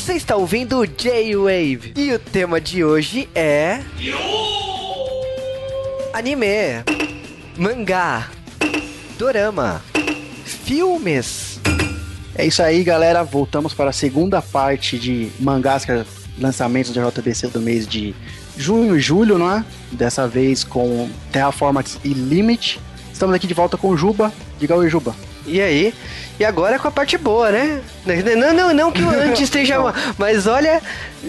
Você está ouvindo J-Wave e o tema de hoje é. Anime, mangá, dorama, filmes. É isso aí, galera. Voltamos para a segunda parte de mangás, é lançamentos da JBC do mês de junho e julho, não é? Dessa vez com Terraformats e Limit. Estamos aqui de volta com Juba. Diga oi, Juba. E aí? E agora é com a parte boa, né? Não, não, não que o antes esteja mal. Mas olha,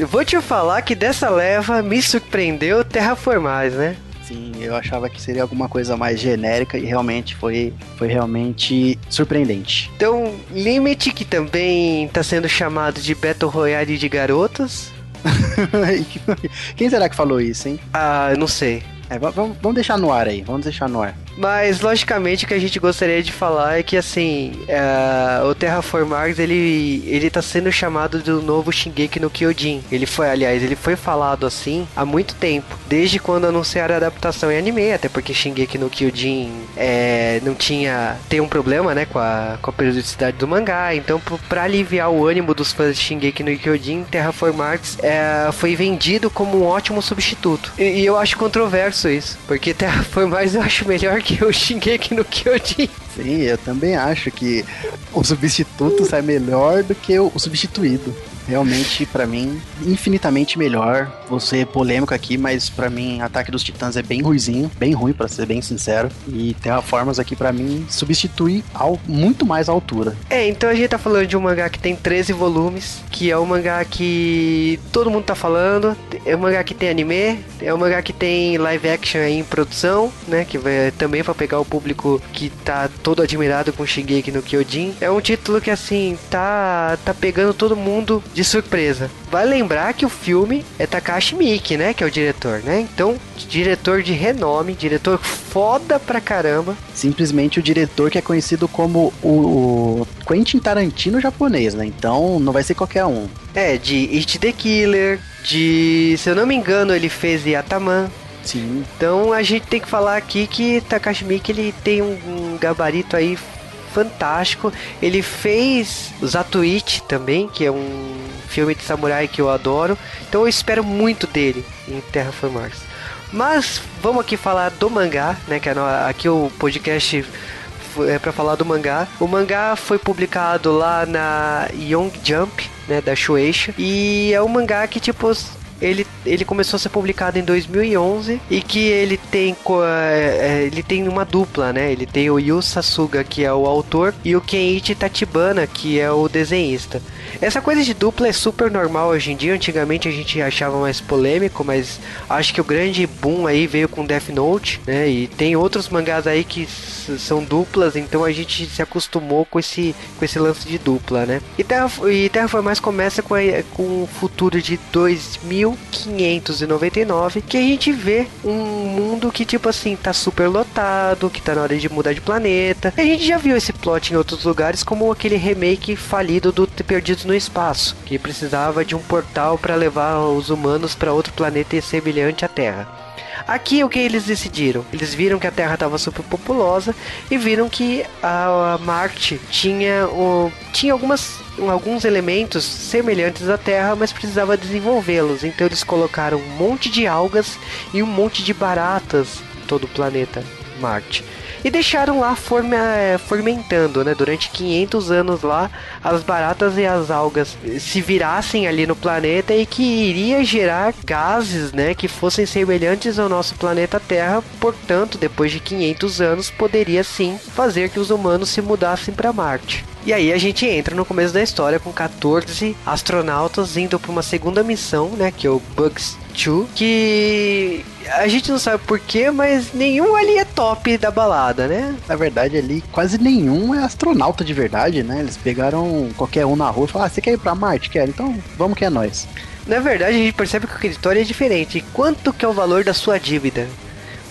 vou te falar que dessa leva me surpreendeu Terraformais, né? Sim, eu achava que seria alguma coisa mais genérica e realmente foi, foi realmente surpreendente. Então, Limit, que também está sendo chamado de Battle Royale de garotas. Quem será que falou isso, hein? Ah, não sei. É, vamos, vamos deixar no ar aí, vamos deixar no ar. Mas, logicamente, o que a gente gostaria de falar é que, assim, é, o Terraformars, ele, ele tá sendo chamado do novo Shingeki no Kyojin. Ele foi, aliás, ele foi falado assim há muito tempo. Desde quando anunciaram a adaptação em anime, até porque Shingeki no Kyojin é, não tinha... Tem um problema, né, com a, com a periodicidade do mangá. Então, para aliviar o ânimo dos fãs de Shingeki no Kyojin, Terraformars é, foi vendido como um ótimo substituto. E, e eu acho controverso isso, porque Terraformars eu acho melhor que o Shingeki no Kyojin. Sim, eu também acho que o substituto sai melhor do que o substituído realmente, para mim, infinitamente melhor. Ser polêmico aqui, mas para mim, Ataque dos Titãs é bem ruizinho, bem ruim, para ser bem sincero. E Terraformas aqui, para mim, substitui ao, muito mais a altura. É, então a gente tá falando de um mangá que tem 13 volumes, que é um mangá que todo mundo tá falando. É um mangá que tem anime, é um mangá que tem live action aí em produção, né? Que vai também para pegar o público que tá todo admirado com Shingeki no Kyojin. É um título que, assim, tá, tá pegando todo mundo de de surpresa. Vai lembrar que o filme é Takashi Miike, né? Que é o diretor, né? Então, diretor de renome, diretor foda pra caramba. Simplesmente o diretor que é conhecido como o Quentin Tarantino japonês, né? Então, não vai ser qualquer um. É, de It the Killer, de... Se eu não me engano, ele fez Yataman, Sim. Então a gente tem que falar aqui que Takashi Miike ele tem um gabarito aí fantástico. Ele fez Zatuichi também, que é um filme de samurai que eu adoro. Então eu espero muito dele em Terraformars. Mas vamos aqui falar do mangá, né? Que é aqui o podcast é para falar do mangá. O mangá foi publicado lá na Young Jump, né, da Shueisha, e é um mangá que tipo ele, ele começou a ser publicado em 2011 e que ele tem é, é, ele tem uma dupla, né? Ele tem o Yu Sasuga, que é o autor, e o Kenichi Tachibana, que é o desenhista. Essa coisa de dupla é super normal hoje em dia. Antigamente a gente achava mais polêmico, mas acho que o grande boom aí veio com Death Note, né? E tem outros mangás aí que são duplas, então a gente se acostumou com esse, com esse lance de dupla, né? E Terra, e Terraformais começa com, a, com o futuro de 2599, que a gente vê um mundo que, tipo assim, tá super lotado, que tá na hora de mudar de planeta. A gente já viu esse plot em outros lugares, como aquele remake falido do Perdidos no Espaço, que precisava de um portal para levar os humanos para outro planeta semelhante à Terra. Aqui o que eles decidiram? Eles viram que a Terra estava super populosa e viram que a, Marte tinha, o, tinha algumas, alguns elementos semelhantes à Terra, mas precisava desenvolvê-los. Então eles colocaram um monte de algas e um monte de baratas em todo o planeta Marte e deixaram lá forma, é, fermentando, né? Durante 500 anos lá, as baratas e as algas se virassem ali no planeta e que iria gerar gases, né? Que fossem semelhantes ao nosso planeta Terra. Portanto, depois de 500 anos, poderia sim fazer que os humanos se mudassem para Marte. E aí a gente entra no começo da história com 14 astronautas indo para uma segunda missão, né, que é o Bugs 2, que a gente não sabe porquê, mas nenhum ali é top da balada, né? Na verdade, ali quase nenhum é astronauta de verdade, né? Eles pegaram qualquer um na rua e falaram: ah, você quer ir pra Marte? Quer? Então vamos que é nós. Na verdade, a gente percebe que a história é diferente. Quanto que é o valor da sua dívida?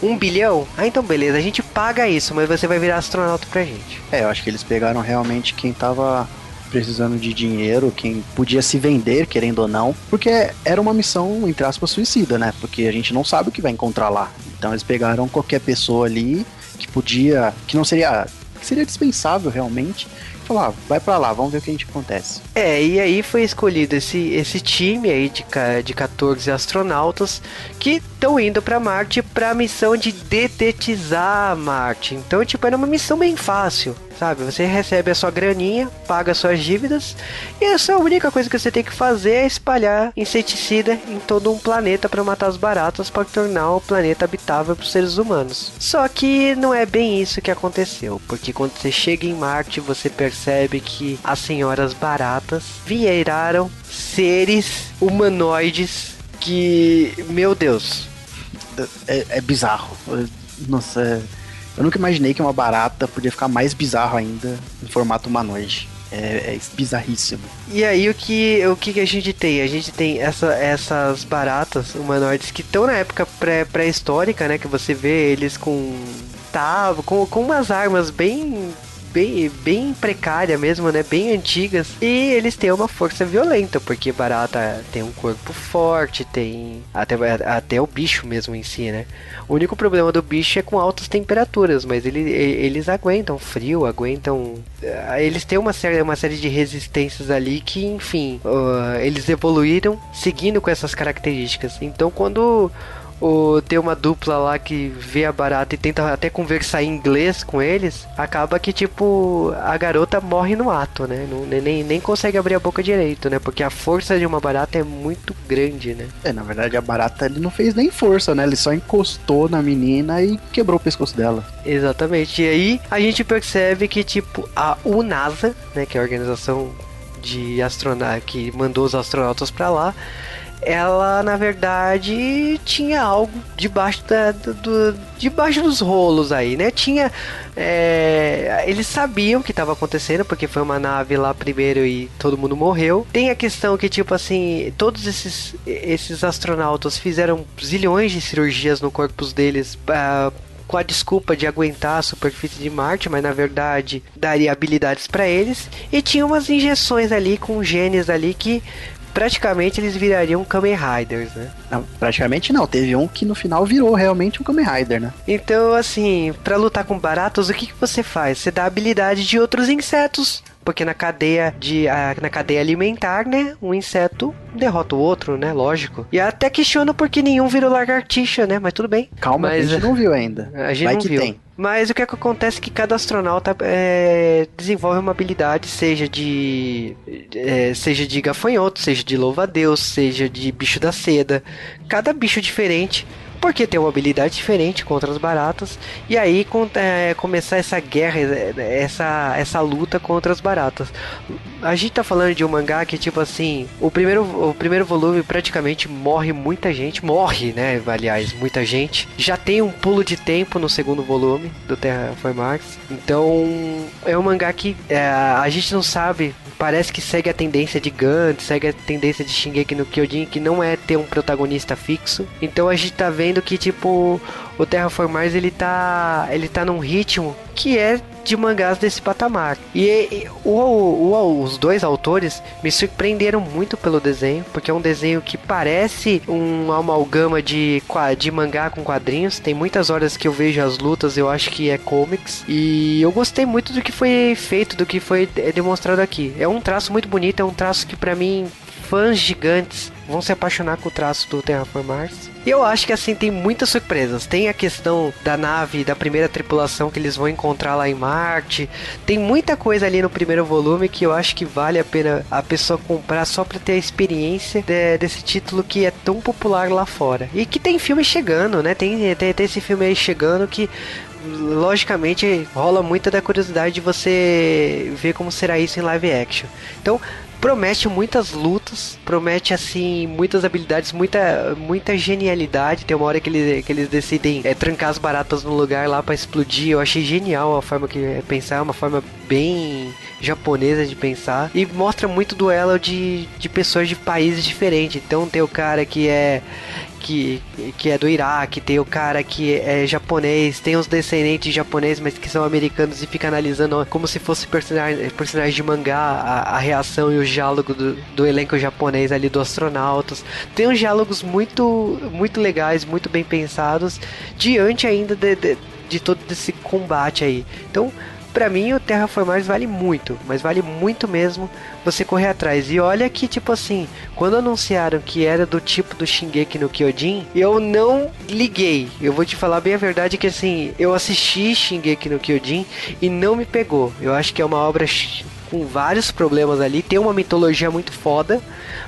Um bilhão? Ah, então beleza, a gente paga isso, mas você vai virar astronauta pra gente. É, eu acho que eles pegaram realmente quem tava precisando de dinheiro, quem podia se vender, querendo ou não, porque era uma missão, entre aspas, suicida, né? Porque a gente não sabe o que vai encontrar lá. Então eles pegaram qualquer pessoa ali que podia, que não seria, que seria dispensável realmente, falou: ah, vai para lá, vamos ver o que a gente acontece. É, e aí foi escolhido esse, esse time aí de, de 14 astronautas que estão indo para Marte para a missão de detetizar Marte. Então, tipo, era uma missão bem fácil sabe? Você recebe a sua graninha, paga suas dívidas e essa é a única coisa que você tem que fazer é espalhar inseticida em todo um planeta para matar as baratas para tornar o planeta habitável para os seres humanos. Só que não é bem isso que aconteceu, porque quando você chega em Marte você percebe que as senhoras baratas vieiraram seres humanoides que, meu Deus, é, é bizarro. Nossa, eu nunca imaginei que uma barata podia ficar mais bizarro ainda em formato humanoide. É, é bizarríssimo. E aí o que, o que a gente tem? A gente tem essa, essas baratas humanoides que estão na época pré-histórica, né? Que você vê eles com tá, com, com umas armas bem bem, bem precária mesmo, né? Bem antigas. E eles têm uma força violenta, porque barata tem um corpo forte, tem até, até o bicho mesmo em si, né? O único problema do bicho é com altas temperaturas, mas ele, eles aguentam frio, aguentam. Eh, eles têm uma série, uma série de resistências ali que, enfim, uh, eles evoluíram seguindo com essas características. Então, quando o, tem uma dupla lá que vê a barata e tenta até conversar em inglês com eles, acaba que, tipo, a garota morre no ato, né? Não, nem, nem consegue abrir a boca direito, né? Porque a força de uma barata é muito grande, né? É, na verdade, a barata ele não fez nem força, né? Ele só encostou na menina e quebrou o pescoço dela. Exatamente. E aí a gente percebe que, tipo, a UNASA, né? Que é a organização de astronautas que mandou os astronautas para lá ela na verdade tinha algo debaixo da, do, debaixo dos rolos aí, né? Tinha é, eles sabiam o que estava acontecendo porque foi uma nave lá primeiro e todo mundo morreu. Tem a questão que tipo assim todos esses esses astronautas fizeram zilhões de cirurgias no corpo deles. Uh, com a desculpa de aguentar a superfície de Marte, mas na verdade daria habilidades para eles. E tinha umas injeções ali com genes ali que praticamente eles virariam Kamen Riders, né? Não, praticamente não, teve um que no final virou realmente um Kamen Rider, né? Então, assim, para lutar com baratos, o que, que você faz? Você dá habilidade de outros insetos porque na cadeia de na cadeia alimentar, né, um inseto derrota o outro, né, lógico. E até questiono porque nenhum virou lagartixa, né, mas tudo bem. Calma, mas, a gente não viu ainda. A gente Vai não viu. Tem. Mas o que, é que acontece é que cada astronauta é, desenvolve uma habilidade, seja de. É, seja de gafanhoto, seja de louva-a-Deus, seja de bicho da seda. Cada bicho diferente porque tem uma habilidade diferente contra as baratas e aí é, começar essa guerra, essa, essa luta contra as baratas. A gente tá falando de um mangá que tipo assim, o primeiro, o primeiro volume praticamente morre muita gente, morre, né? Aliás, muita gente. Já tem um pulo de tempo no segundo volume do Terra Foi Mars. Então é um mangá que é, a gente não sabe, parece que segue a tendência de Gantz, segue a tendência de Shingeki no Kyojin, que não é ter um protagonista fixo. Então a gente tá vendo que tipo o Terraformars ele tá ele tá num ritmo que é de mangás desse patamar. E, e o, o, os dois autores me surpreenderam muito pelo desenho, porque é um desenho que parece um amalgama de, de mangá com quadrinhos. Tem muitas horas que eu vejo as lutas, eu acho que é comics. E eu gostei muito do que foi feito, do que foi demonstrado aqui. É um traço muito bonito, é um traço que para mim fãs gigantes vão se apaixonar com o traço do Terraformars. E eu acho que assim tem muitas surpresas. Tem a questão da nave, da primeira tripulação que eles vão encontrar lá em Marte. Tem muita coisa ali no primeiro volume que eu acho que vale a pena a pessoa comprar só para ter a experiência de, desse título que é tão popular lá fora. E que tem filme chegando, né? Tem, tem, tem esse filme aí chegando que logicamente rola muita da curiosidade de você ver como será isso em live action. Então, promete muitas lutas, promete assim muitas habilidades, muita muita genialidade. Tem uma hora que eles, que eles decidem é, trancar as baratas no lugar lá para explodir. Eu achei genial a forma que é pensar, uma forma bem japonesa de pensar e mostra muito duelo de, de pessoas de países diferentes. Então tem o cara que é que, que é do Iraque, tem o cara que é japonês, tem os descendentes japoneses, mas que são americanos e fica analisando como se fosse personagem, personagem de mangá, a, a reação e o diálogo do, do, elenco japonês ali dos astronautas. Tem uns diálogos muito, muito legais, muito bem pensados, diante ainda de, de, de todo esse combate aí. Então, para mim o Terraformars vale muito, mas vale muito mesmo você correr atrás. E olha que tipo assim, quando anunciaram que era do tipo do Shingeki no Kyojin, eu não liguei. Eu vou te falar bem a verdade que assim, eu assisti Shingeki no Kyojin e não me pegou. Eu acho que é uma obra com vários problemas ali, tem uma mitologia muito foda,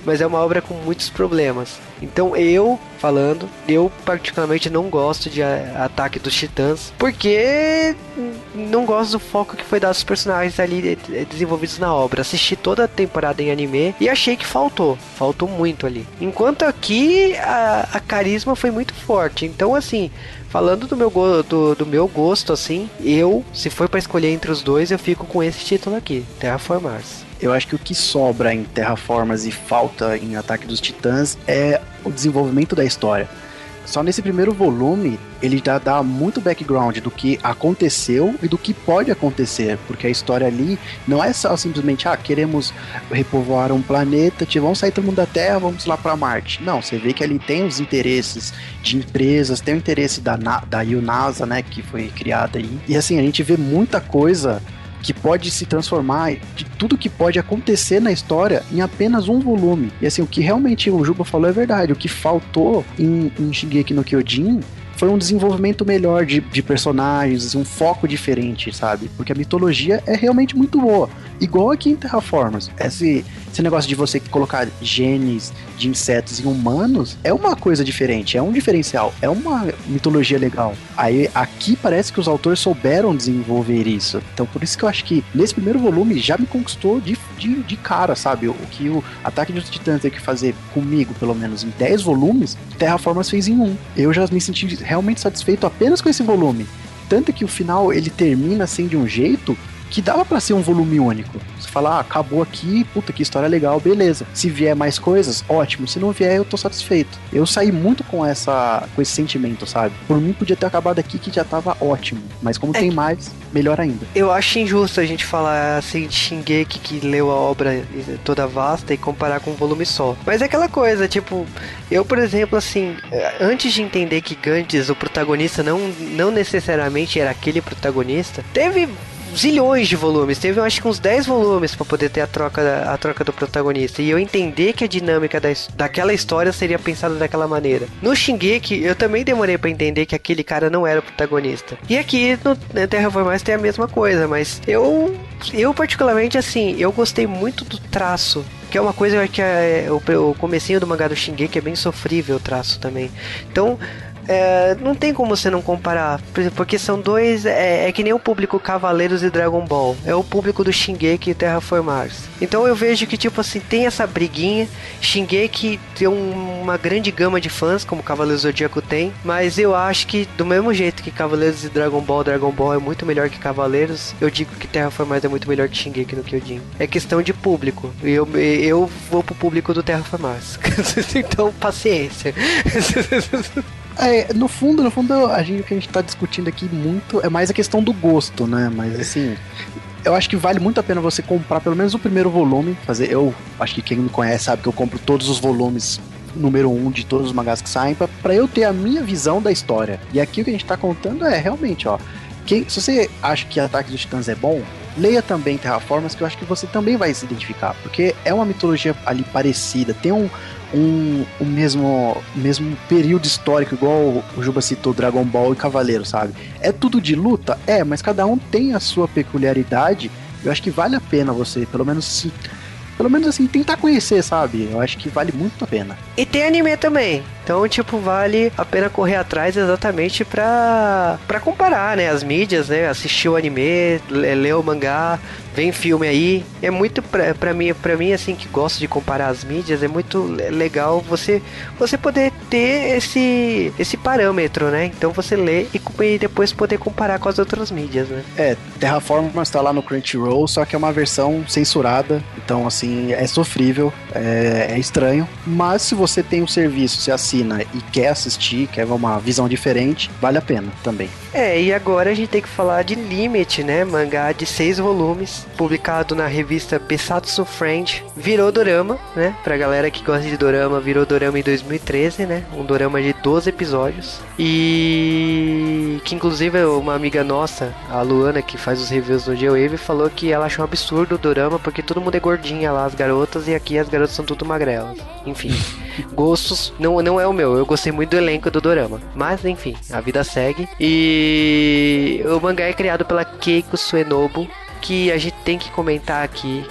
mas é uma obra com muitos problemas. Então eu, falando, eu particularmente não gosto de Ataque dos Titãs, porque não gosto do foco que foi dado aos personagens ali desenvolvidos na obra. Assisti toda a temporada em anime e achei que faltou, faltou muito ali. Enquanto aqui a, a carisma foi muito forte. Então assim, Falando do meu, do, do meu gosto, assim, eu, se for para escolher entre os dois, eu fico com esse título aqui, Terraformars. Eu acho que o que sobra em Terraformars e falta em Ataque dos Titãs é o desenvolvimento da história. Só nesse primeiro volume ele já dá muito background do que aconteceu e do que pode acontecer, porque a história ali não é só simplesmente, ah, queremos repovoar um planeta, vamos sair todo mundo da Terra, vamos lá para Marte. Não, você vê que ali tem os interesses de empresas, tem o interesse da, da UNASA, né, que foi criada aí. E assim, a gente vê muita coisa que pode se transformar de tudo que pode acontecer na história em apenas um volume. E assim, o que realmente o Juba falou é verdade. O que faltou em, em Shingeki no Kyojin foi um desenvolvimento melhor de, de personagens, um foco diferente, sabe? Porque a mitologia é realmente muito boa. Igual aqui em Terraformers. Esse, esse negócio de você colocar genes de insetos em humanos é uma coisa diferente, é um diferencial, é uma mitologia legal. Aí aqui parece que os autores souberam desenvolver isso. Então por isso que eu acho que nesse primeiro volume já me conquistou de, de, de cara, sabe? O que o Ataque dos Titãs teve que fazer comigo, pelo menos em 10 volumes, Terraformers fez em um. Eu já me senti realmente satisfeito apenas com esse volume. Tanto que o final ele termina assim de um jeito que dava para ser um volume único. Você fala, ah, acabou aqui, puta que história legal, beleza. Se vier mais coisas, ótimo. Se não vier, eu tô satisfeito. Eu saí muito com essa com esse sentimento, sabe? Por mim podia ter acabado aqui que já tava ótimo, mas como é tem que... mais, melhor ainda. Eu acho injusto a gente falar assim de Shingeki que leu a obra toda vasta e comparar com um volume só. Mas é aquela coisa, tipo, eu, por exemplo, assim, antes de entender que Gantz, o protagonista, não, não necessariamente era aquele protagonista, teve zilhões de volumes. Teve, eu acho que uns 10 volumes para poder ter a troca, a troca do protagonista. E eu entender que a dinâmica da, daquela história seria pensada daquela maneira. No Shingeki, eu também demorei para entender que aquele cara não era o protagonista. E aqui no Terra Mais tem a mesma coisa, mas eu, eu particularmente, assim, eu gostei muito do traço que é uma coisa que é, o, o comecinho do mangá do Shingeki é bem sofrível o traço também. Então, é, não tem como você não comparar, porque são dois. É, é, que nem o público Cavaleiros e Dragon Ball, é o público do Shingeki e Terraformars. Então eu vejo que, tipo assim, tem essa briguinha. Shingeki tem um, uma grande gama de fãs, como Cavaleiros do Zodíaco tem, mas eu acho que, do mesmo jeito que Cavaleiros e Dragon Ball, Dragon Ball é muito melhor que Cavaleiros, eu digo que Terraformars é muito melhor que Shingeki no Kyojin. É questão de público. Eu, eu vou pro público do Terraformars. então, paciência. É, no fundo, no fundo, a gente, o que a gente tá discutindo aqui muito é mais a questão do gosto, né? Mas assim, eu acho que vale muito a pena você comprar pelo menos o primeiro volume. Fazer, eu acho que quem me conhece sabe que eu compro todos os volumes número um de todos os mangás que saem para eu ter a minha visão da história. E aqui o que a gente tá contando é realmente, ó. Que, se você acha que Ataque dos Titãs é bom, leia também Terraformas, que eu acho que você também vai se identificar, porque é uma mitologia ali parecida, tem um, um, o mesmo, mesmo período histórico, igual o Juba citou Dragon Ball e Cavaleiro, sabe? É tudo de luta? É, mas cada um tem a sua peculiaridade. Eu acho que vale a pena você, pelo menos se pelo menos assim, tentar conhecer, sabe? Eu acho que vale muito a pena. E tem anime também. Então, tipo, vale a pena correr atrás exatamente pra, pra comparar, né? As mídias, né? Assistir o anime, ler o mangá, vem filme aí. É muito pra, pra mim, para mim assim que gosto de comparar as mídias, é muito legal você você poder ter esse esse parâmetro, né? Então você lê e, e depois poder comparar com as outras mídias, né? É, Terraformers está lá no Crunchyroll, só que é uma versão censurada, então assim, é sofrível, é, é estranho, mas se você tem um serviço, se assina assina e quer assistir, quer uma visão diferente, vale a pena também. É, e agora a gente tem que falar de Limit, né? Mangá de seis volumes, publicado na revista Besatsu Friend. Virou dorama, né? Pra galera que gosta de dorama, virou dorama em 2013, né? Um dorama de 12 episódios. E que inclusive uma amiga nossa, a Luana, que faz os reviews no G-Wave, falou que ela achou um absurdo o dorama porque todo mundo é gordinha lá, as garotas, e aqui as garotas são tudo magrelas. Enfim, gostos não, não é o meu. Eu gostei muito do elenco do dorama. Mas enfim, a vida segue. E o mangá é criado pela Keiko Suenobu, que a gente tem que comentar aqui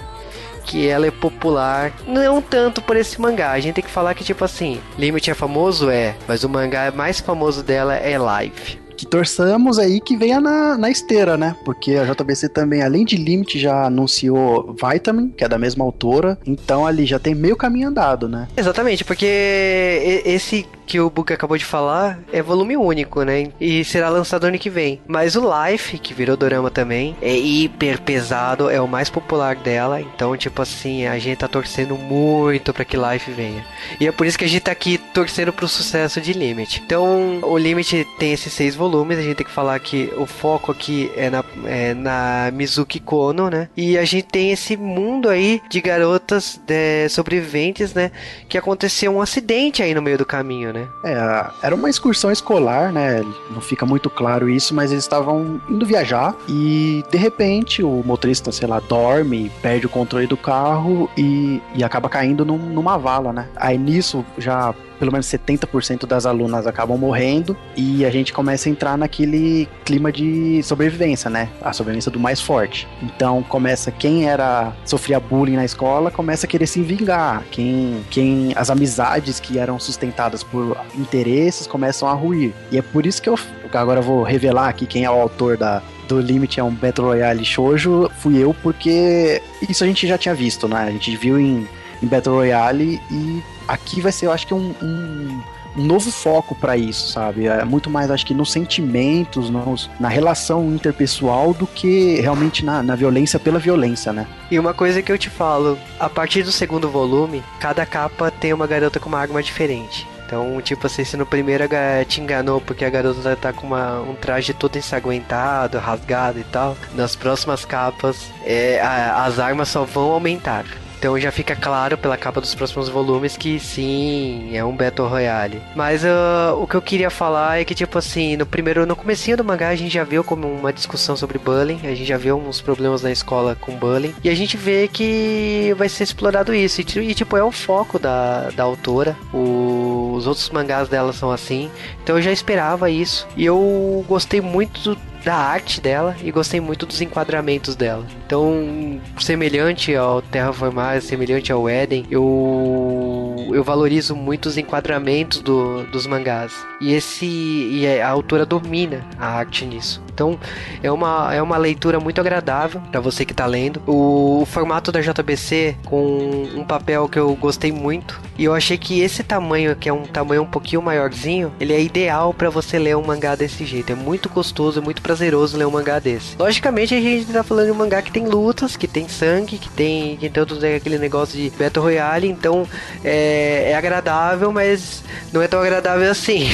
que ela é popular, não tanto por esse mangá. A gente tem que falar que, tipo assim, Limit é famoso? É, mas o mangá mais famoso dela é Live. Que torçamos aí que venha na, na esteira, né? Porque a JBC também, além de Limit, já anunciou Vitamin, que é da mesma autora. Então ali já tem meio caminho andado, né? Exatamente, porque esse que o Book acabou de falar é volume único, né? E será lançado ano que vem. Mas o Life, que virou dorama também, é hiper pesado, é o mais popular dela. Então, tipo assim, a gente tá torcendo muito para que Life venha. E é por isso que a gente tá aqui torcendo pro sucesso de Limit. Então, o Limit tem esses seis volumes. A gente tem que falar que o foco aqui é na, é na Mizuki Kono, né? E a gente tem esse mundo aí de garotas de, sobreviventes, né? Que aconteceu um acidente aí no meio do caminho, né? Né? É, era uma excursão escolar, né? Não fica muito claro isso, mas eles estavam indo viajar e de repente o motorista, sei lá, dorme, perde o controle do carro e, e acaba caindo num, numa vala, né? Aí nisso já pelo menos 70% das alunas acabam morrendo e a gente começa a entrar naquele clima de sobrevivência, né? A sobrevivência do mais forte. Então começa quem era sofria bullying na escola começa a querer se vingar. Quem, quem as amizades que eram sustentadas por interesses começam a ruir. E é por isso que eu agora eu vou revelar aqui quem é o autor da do Limit é um Battle Royale shoujo, fui eu porque isso a gente já tinha visto, né? A gente viu em, em Battle Royale e aqui vai ser, eu acho que um, um um novo foco para isso, sabe? É muito mais, acho que nos sentimentos, nos, na relação interpessoal do que realmente na, na, violência pela violência, né? E uma coisa que eu te falo, a partir do segundo volume, cada capa tem uma garota com uma arma diferente. Então, tipo assim, se no primeiro te enganou porque a garota tá com uma, um traje todo ensanguentado, rasgado e tal, nas próximas capas é, a, as armas só vão aumentar. Então já fica claro pela capa dos próximos volumes que sim, é um Battle Royale. Mas uh, o que eu queria falar é que, tipo assim, no primeiro, no comecinho do mangá a gente já viu como uma discussão sobre bullying, a gente já viu uns problemas na escola com bullying, e a gente vê que vai ser explorado isso, e, e tipo, é o foco da, da autora, o, os outros mangás dela são assim, então eu já esperava isso, e eu gostei muito do da arte dela e gostei muito dos enquadramentos dela. Então, semelhante ao Terraformar, semelhante ao Eden, eu eu valorizo muito os enquadramentos do, dos mangás. E esse e a autora domina a arte nisso. Então, é uma, é uma leitura muito agradável para você que tá lendo. O, o, formato da JBC com um papel que eu gostei muito e eu achei que esse tamanho, que é um tamanho um pouquinho maiorzinho, ele é ideal para você ler um mangá desse jeito. É muito gostoso, é muito prazeroso ler um mangá desse. Logicamente, a gente tá falando de um mangá que tem lutas, que tem sangue, que tem, que tem todo aquele negócio de Battle Royale, então é, é agradável, mas não é tão agradável assim.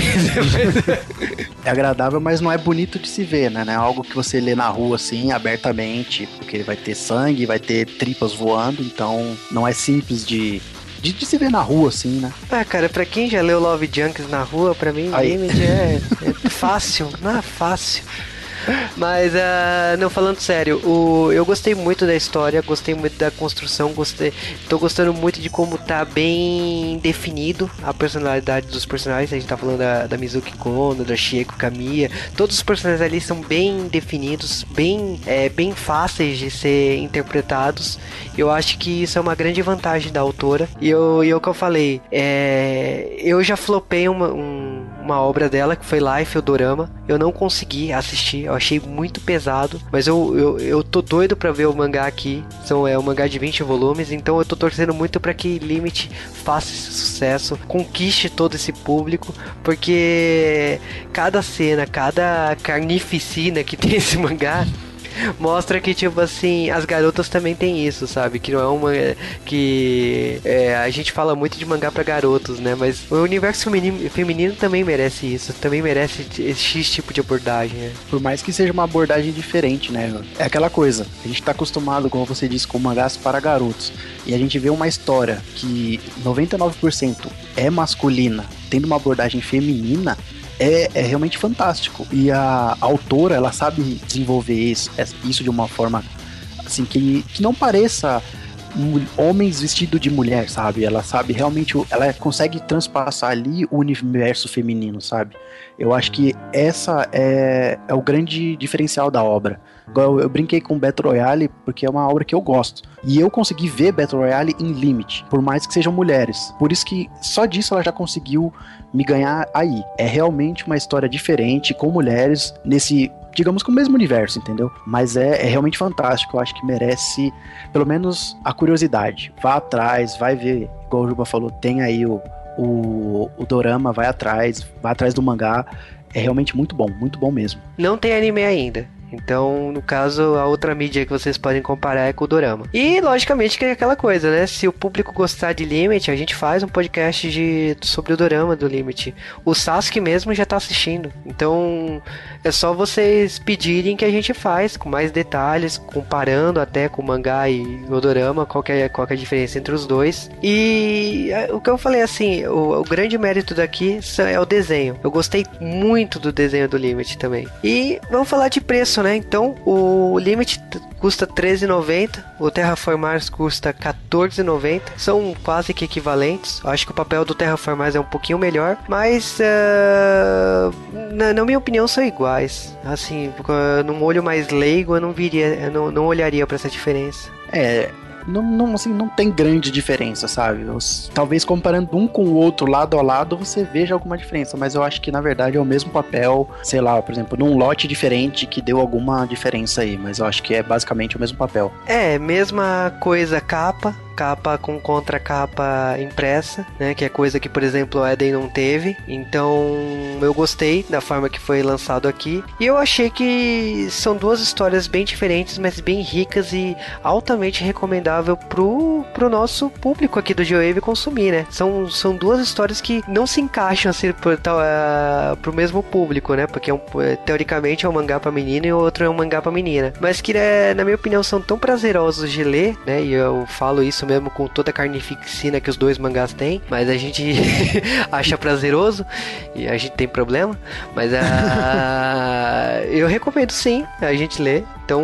é agradável, mas não é bonito de se ver, né? Não é algo que você lê na rua assim, abertamente, porque vai ter sangue, vai ter tripas voando, então não é simples de, de, de, se ver na rua, assim, né? Ah, cara, pra quem já leu Love Junkies na rua, pra mim, Aí. Limit é, é fácil, não é fácil. Mas, uh, não, falando sério, o, eu gostei muito da história, gostei muito da construção, gostei, tô gostando muito de como tá bem definido a personalidade dos personagens. A gente tá falando da, da Mizuki Kono, da Shieko Kamiya, todos os personagens ali são bem definidos, bem, é, bem fáceis de ser interpretados. Eu acho que isso é uma grande vantagem da autora. E eu, e é o que eu falei, é, eu já flopei uma, um, uma obra dela que foi Life, o Dorama. Eu não consegui assistir, eu achei muito pesado, mas eu, eu, eu tô doido para ver o mangá aqui. São, é um mangá de 20 volumes, então eu tô torcendo muito para que Limit faça esse sucesso, conquiste todo esse público, porque cada cena, cada carnificina que tem esse mangá mostra que, tipo assim, as garotas também tem isso, sabe? Que não é uma. Que é, a gente fala muito de mangá para garotos, né? Mas o universo feminino, feminino também merece isso, também merece esse X tipo de abordagem. Né? Por mais que seja uma abordagem diferente, né? É aquela coisa, a gente tá acostumado, como você disse, com mangás para garotos. E a gente vê uma história que 99% é masculina, tendo uma abordagem feminina, é, é, realmente fantástico. E a, a, autora, ela sabe desenvolver isso, é, isso de uma forma assim que, que não pareça homens vestidos de mulher, sabe? Ela sabe realmente, ela consegue transpassar ali o universo feminino, sabe? Eu acho que essa é, é o grande diferencial da obra. Eu, eu brinquei com Battle Royale porque é uma obra que eu gosto. E eu consegui ver Battle Royale em limite, por mais que sejam mulheres. Por isso que só disso ela já conseguiu me ganhar aí. É realmente uma história diferente, com mulheres, nesse digamos com o mesmo universo, entendeu? Mas é, é, realmente fantástico. Eu acho que merece, pelo menos, a curiosidade. Vá atrás, vai ver, igual o Juba falou, tem aí o, o, o Dorama, vai atrás, vai atrás do mangá. É realmente muito bom, muito bom mesmo. Não tem anime ainda. Então, no caso, a outra mídia que vocês podem comparar é com o Dorama. E, logicamente, que é aquela coisa, né? Se o público gostar de Limit, a gente faz um podcast de, sobre o Dorama do Limit. O Sasuke mesmo já tá assistindo. Então, é só vocês pedirem que a gente faz, com mais detalhes, comparando até com o mangá e o Dorama, qual é, qual é a diferença entre os dois. E é, o que eu falei, assim, o, o grande mérito daqui é o desenho. Eu gostei muito do desenho do Limit também. E vamos falar de preço preço, né? Então o Limit custa 13,90, o Terraformars custa 14,90. São quase que equivalentes. Acho que o papel do Terraformars é um pouquinho melhor, mas uh, na, na, minha opinião são iguais. Assim, num olho mais leigo eu não viria, eu não, não olharia para essa diferença. É, não, não, assim, não tem grande diferença, sabe? Talvez comparando um com o outro lado a lado você veja alguma diferença, mas eu acho que na verdade é o mesmo papel, sei lá, por exemplo, num lote diferente que deu alguma diferença aí, mas eu acho que é basicamente o mesmo papel. É, mesma coisa capa, capa com contracapa impressa, né? Que é coisa que, por exemplo, o Eden não teve. Então, eu gostei da forma que foi lançado aqui. E eu achei que são duas histórias bem diferentes, mas bem ricas e altamente recomendável pro, pro nosso público aqui do GeoWave consumir, né? São, são duas histórias que não se encaixam assim pro, uh, pro mesmo público, né? Porque é um, teoricamente é um mangá pra menina e o outro é um mangá pra menina. Mas que, né, na minha opinião, são tão prazerosos de ler, né? E eu falo isso mesmo com toda a carnificina que os dois mangás têm, mas a gente acha prazeroso e a gente tem problema. Mas uh, eu recomendo sim a gente ler. Então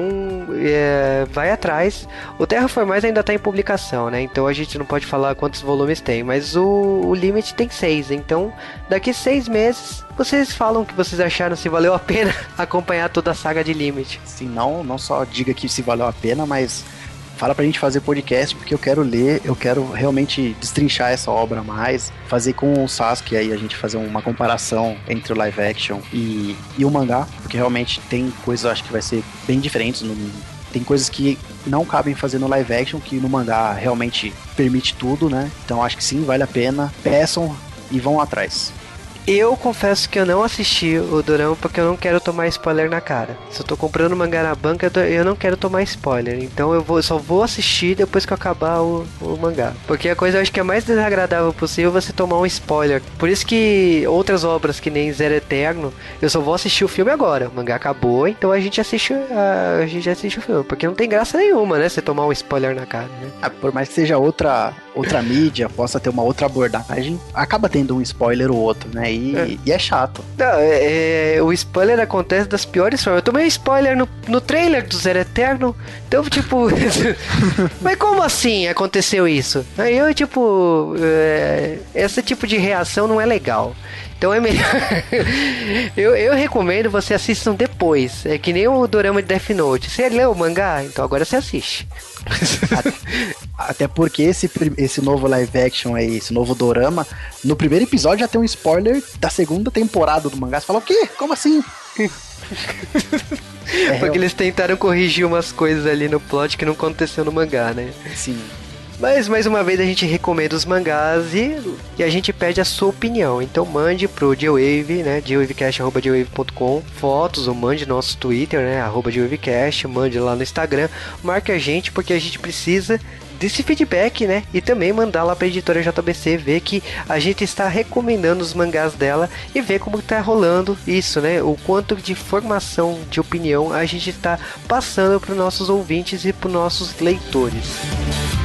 é, vai atrás. O Terraformais ainda está em publicação, né? Então a gente não pode falar quantos volumes tem, mas o, o limite tem seis. Então daqui seis meses vocês falam que vocês acharam, se valeu a pena acompanhar toda a saga de Limit. Sim, não, não só diga que se valeu a pena, mas fala pra gente fazer podcast, porque eu quero ler, eu quero realmente destrinchar essa obra mais, fazer com o Sasuke aí, a gente fazer uma comparação entre o live action e, e o mangá, porque realmente tem coisas, acho que vai ser bem diferentes no, tem coisas que não cabem fazer no live action, que no mangá realmente permite tudo, né? Então acho que sim, vale a pena. Peçam e vão atrás. Eu confesso que eu não assisti o Dorama porque eu não quero tomar spoiler na cara. Se eu tô comprando mangá na banca, eu não quero tomar spoiler. Então eu vou, só vou assistir depois que eu acabar o, o mangá. Porque a coisa eu acho que é mais desagradável possível você tomar um spoiler. Por isso que outras obras que nem Zero Eterno, eu só vou assistir o filme agora. O mangá acabou, então a gente assiste a, a gente assiste o filme. Porque não tem graça nenhuma, né? Você tomar um spoiler na cara, né? Ah, por mais que seja outra, outra mídia, possa ter uma outra abordagem, acaba tendo um spoiler ou outro, né? E é, e é chato. Não, é, é, o spoiler acontece das piores formas. Eu tomei spoiler no, no trailer do Zero Eterno. Então, tipo. mas como assim aconteceu isso? Aí eu, tipo. É, esse tipo de reação não é legal. Então é melhor. eu, eu recomendo você assistam depois. É que nem o dorama de Death Note. Você leu o mangá? Então agora você assiste. Até porque esse, esse novo live action aí, esse novo dorama, no primeiro episódio já tem um spoiler da segunda temporada do mangá. Você fala, o quê? Como assim? É, Porque eles tentaram corrigir umas coisas ali no plot que não aconteceu no mangá, né? Sim. Mas mais uma vez a gente recomenda os mangás e, e a gente pede a sua opinião. Então mande pro Geowave, né? geowavecast.com fotos ou mande nosso Twitter, né? Arroba mande lá no Instagram, marque a gente porque a gente precisa desse feedback, né? E também mandar lá pra editora JBC ver que a gente está recomendando os mangás dela e ver como tá rolando isso, né? O quanto de formação, de opinião a gente está passando para nossos ouvintes e para nossos leitores.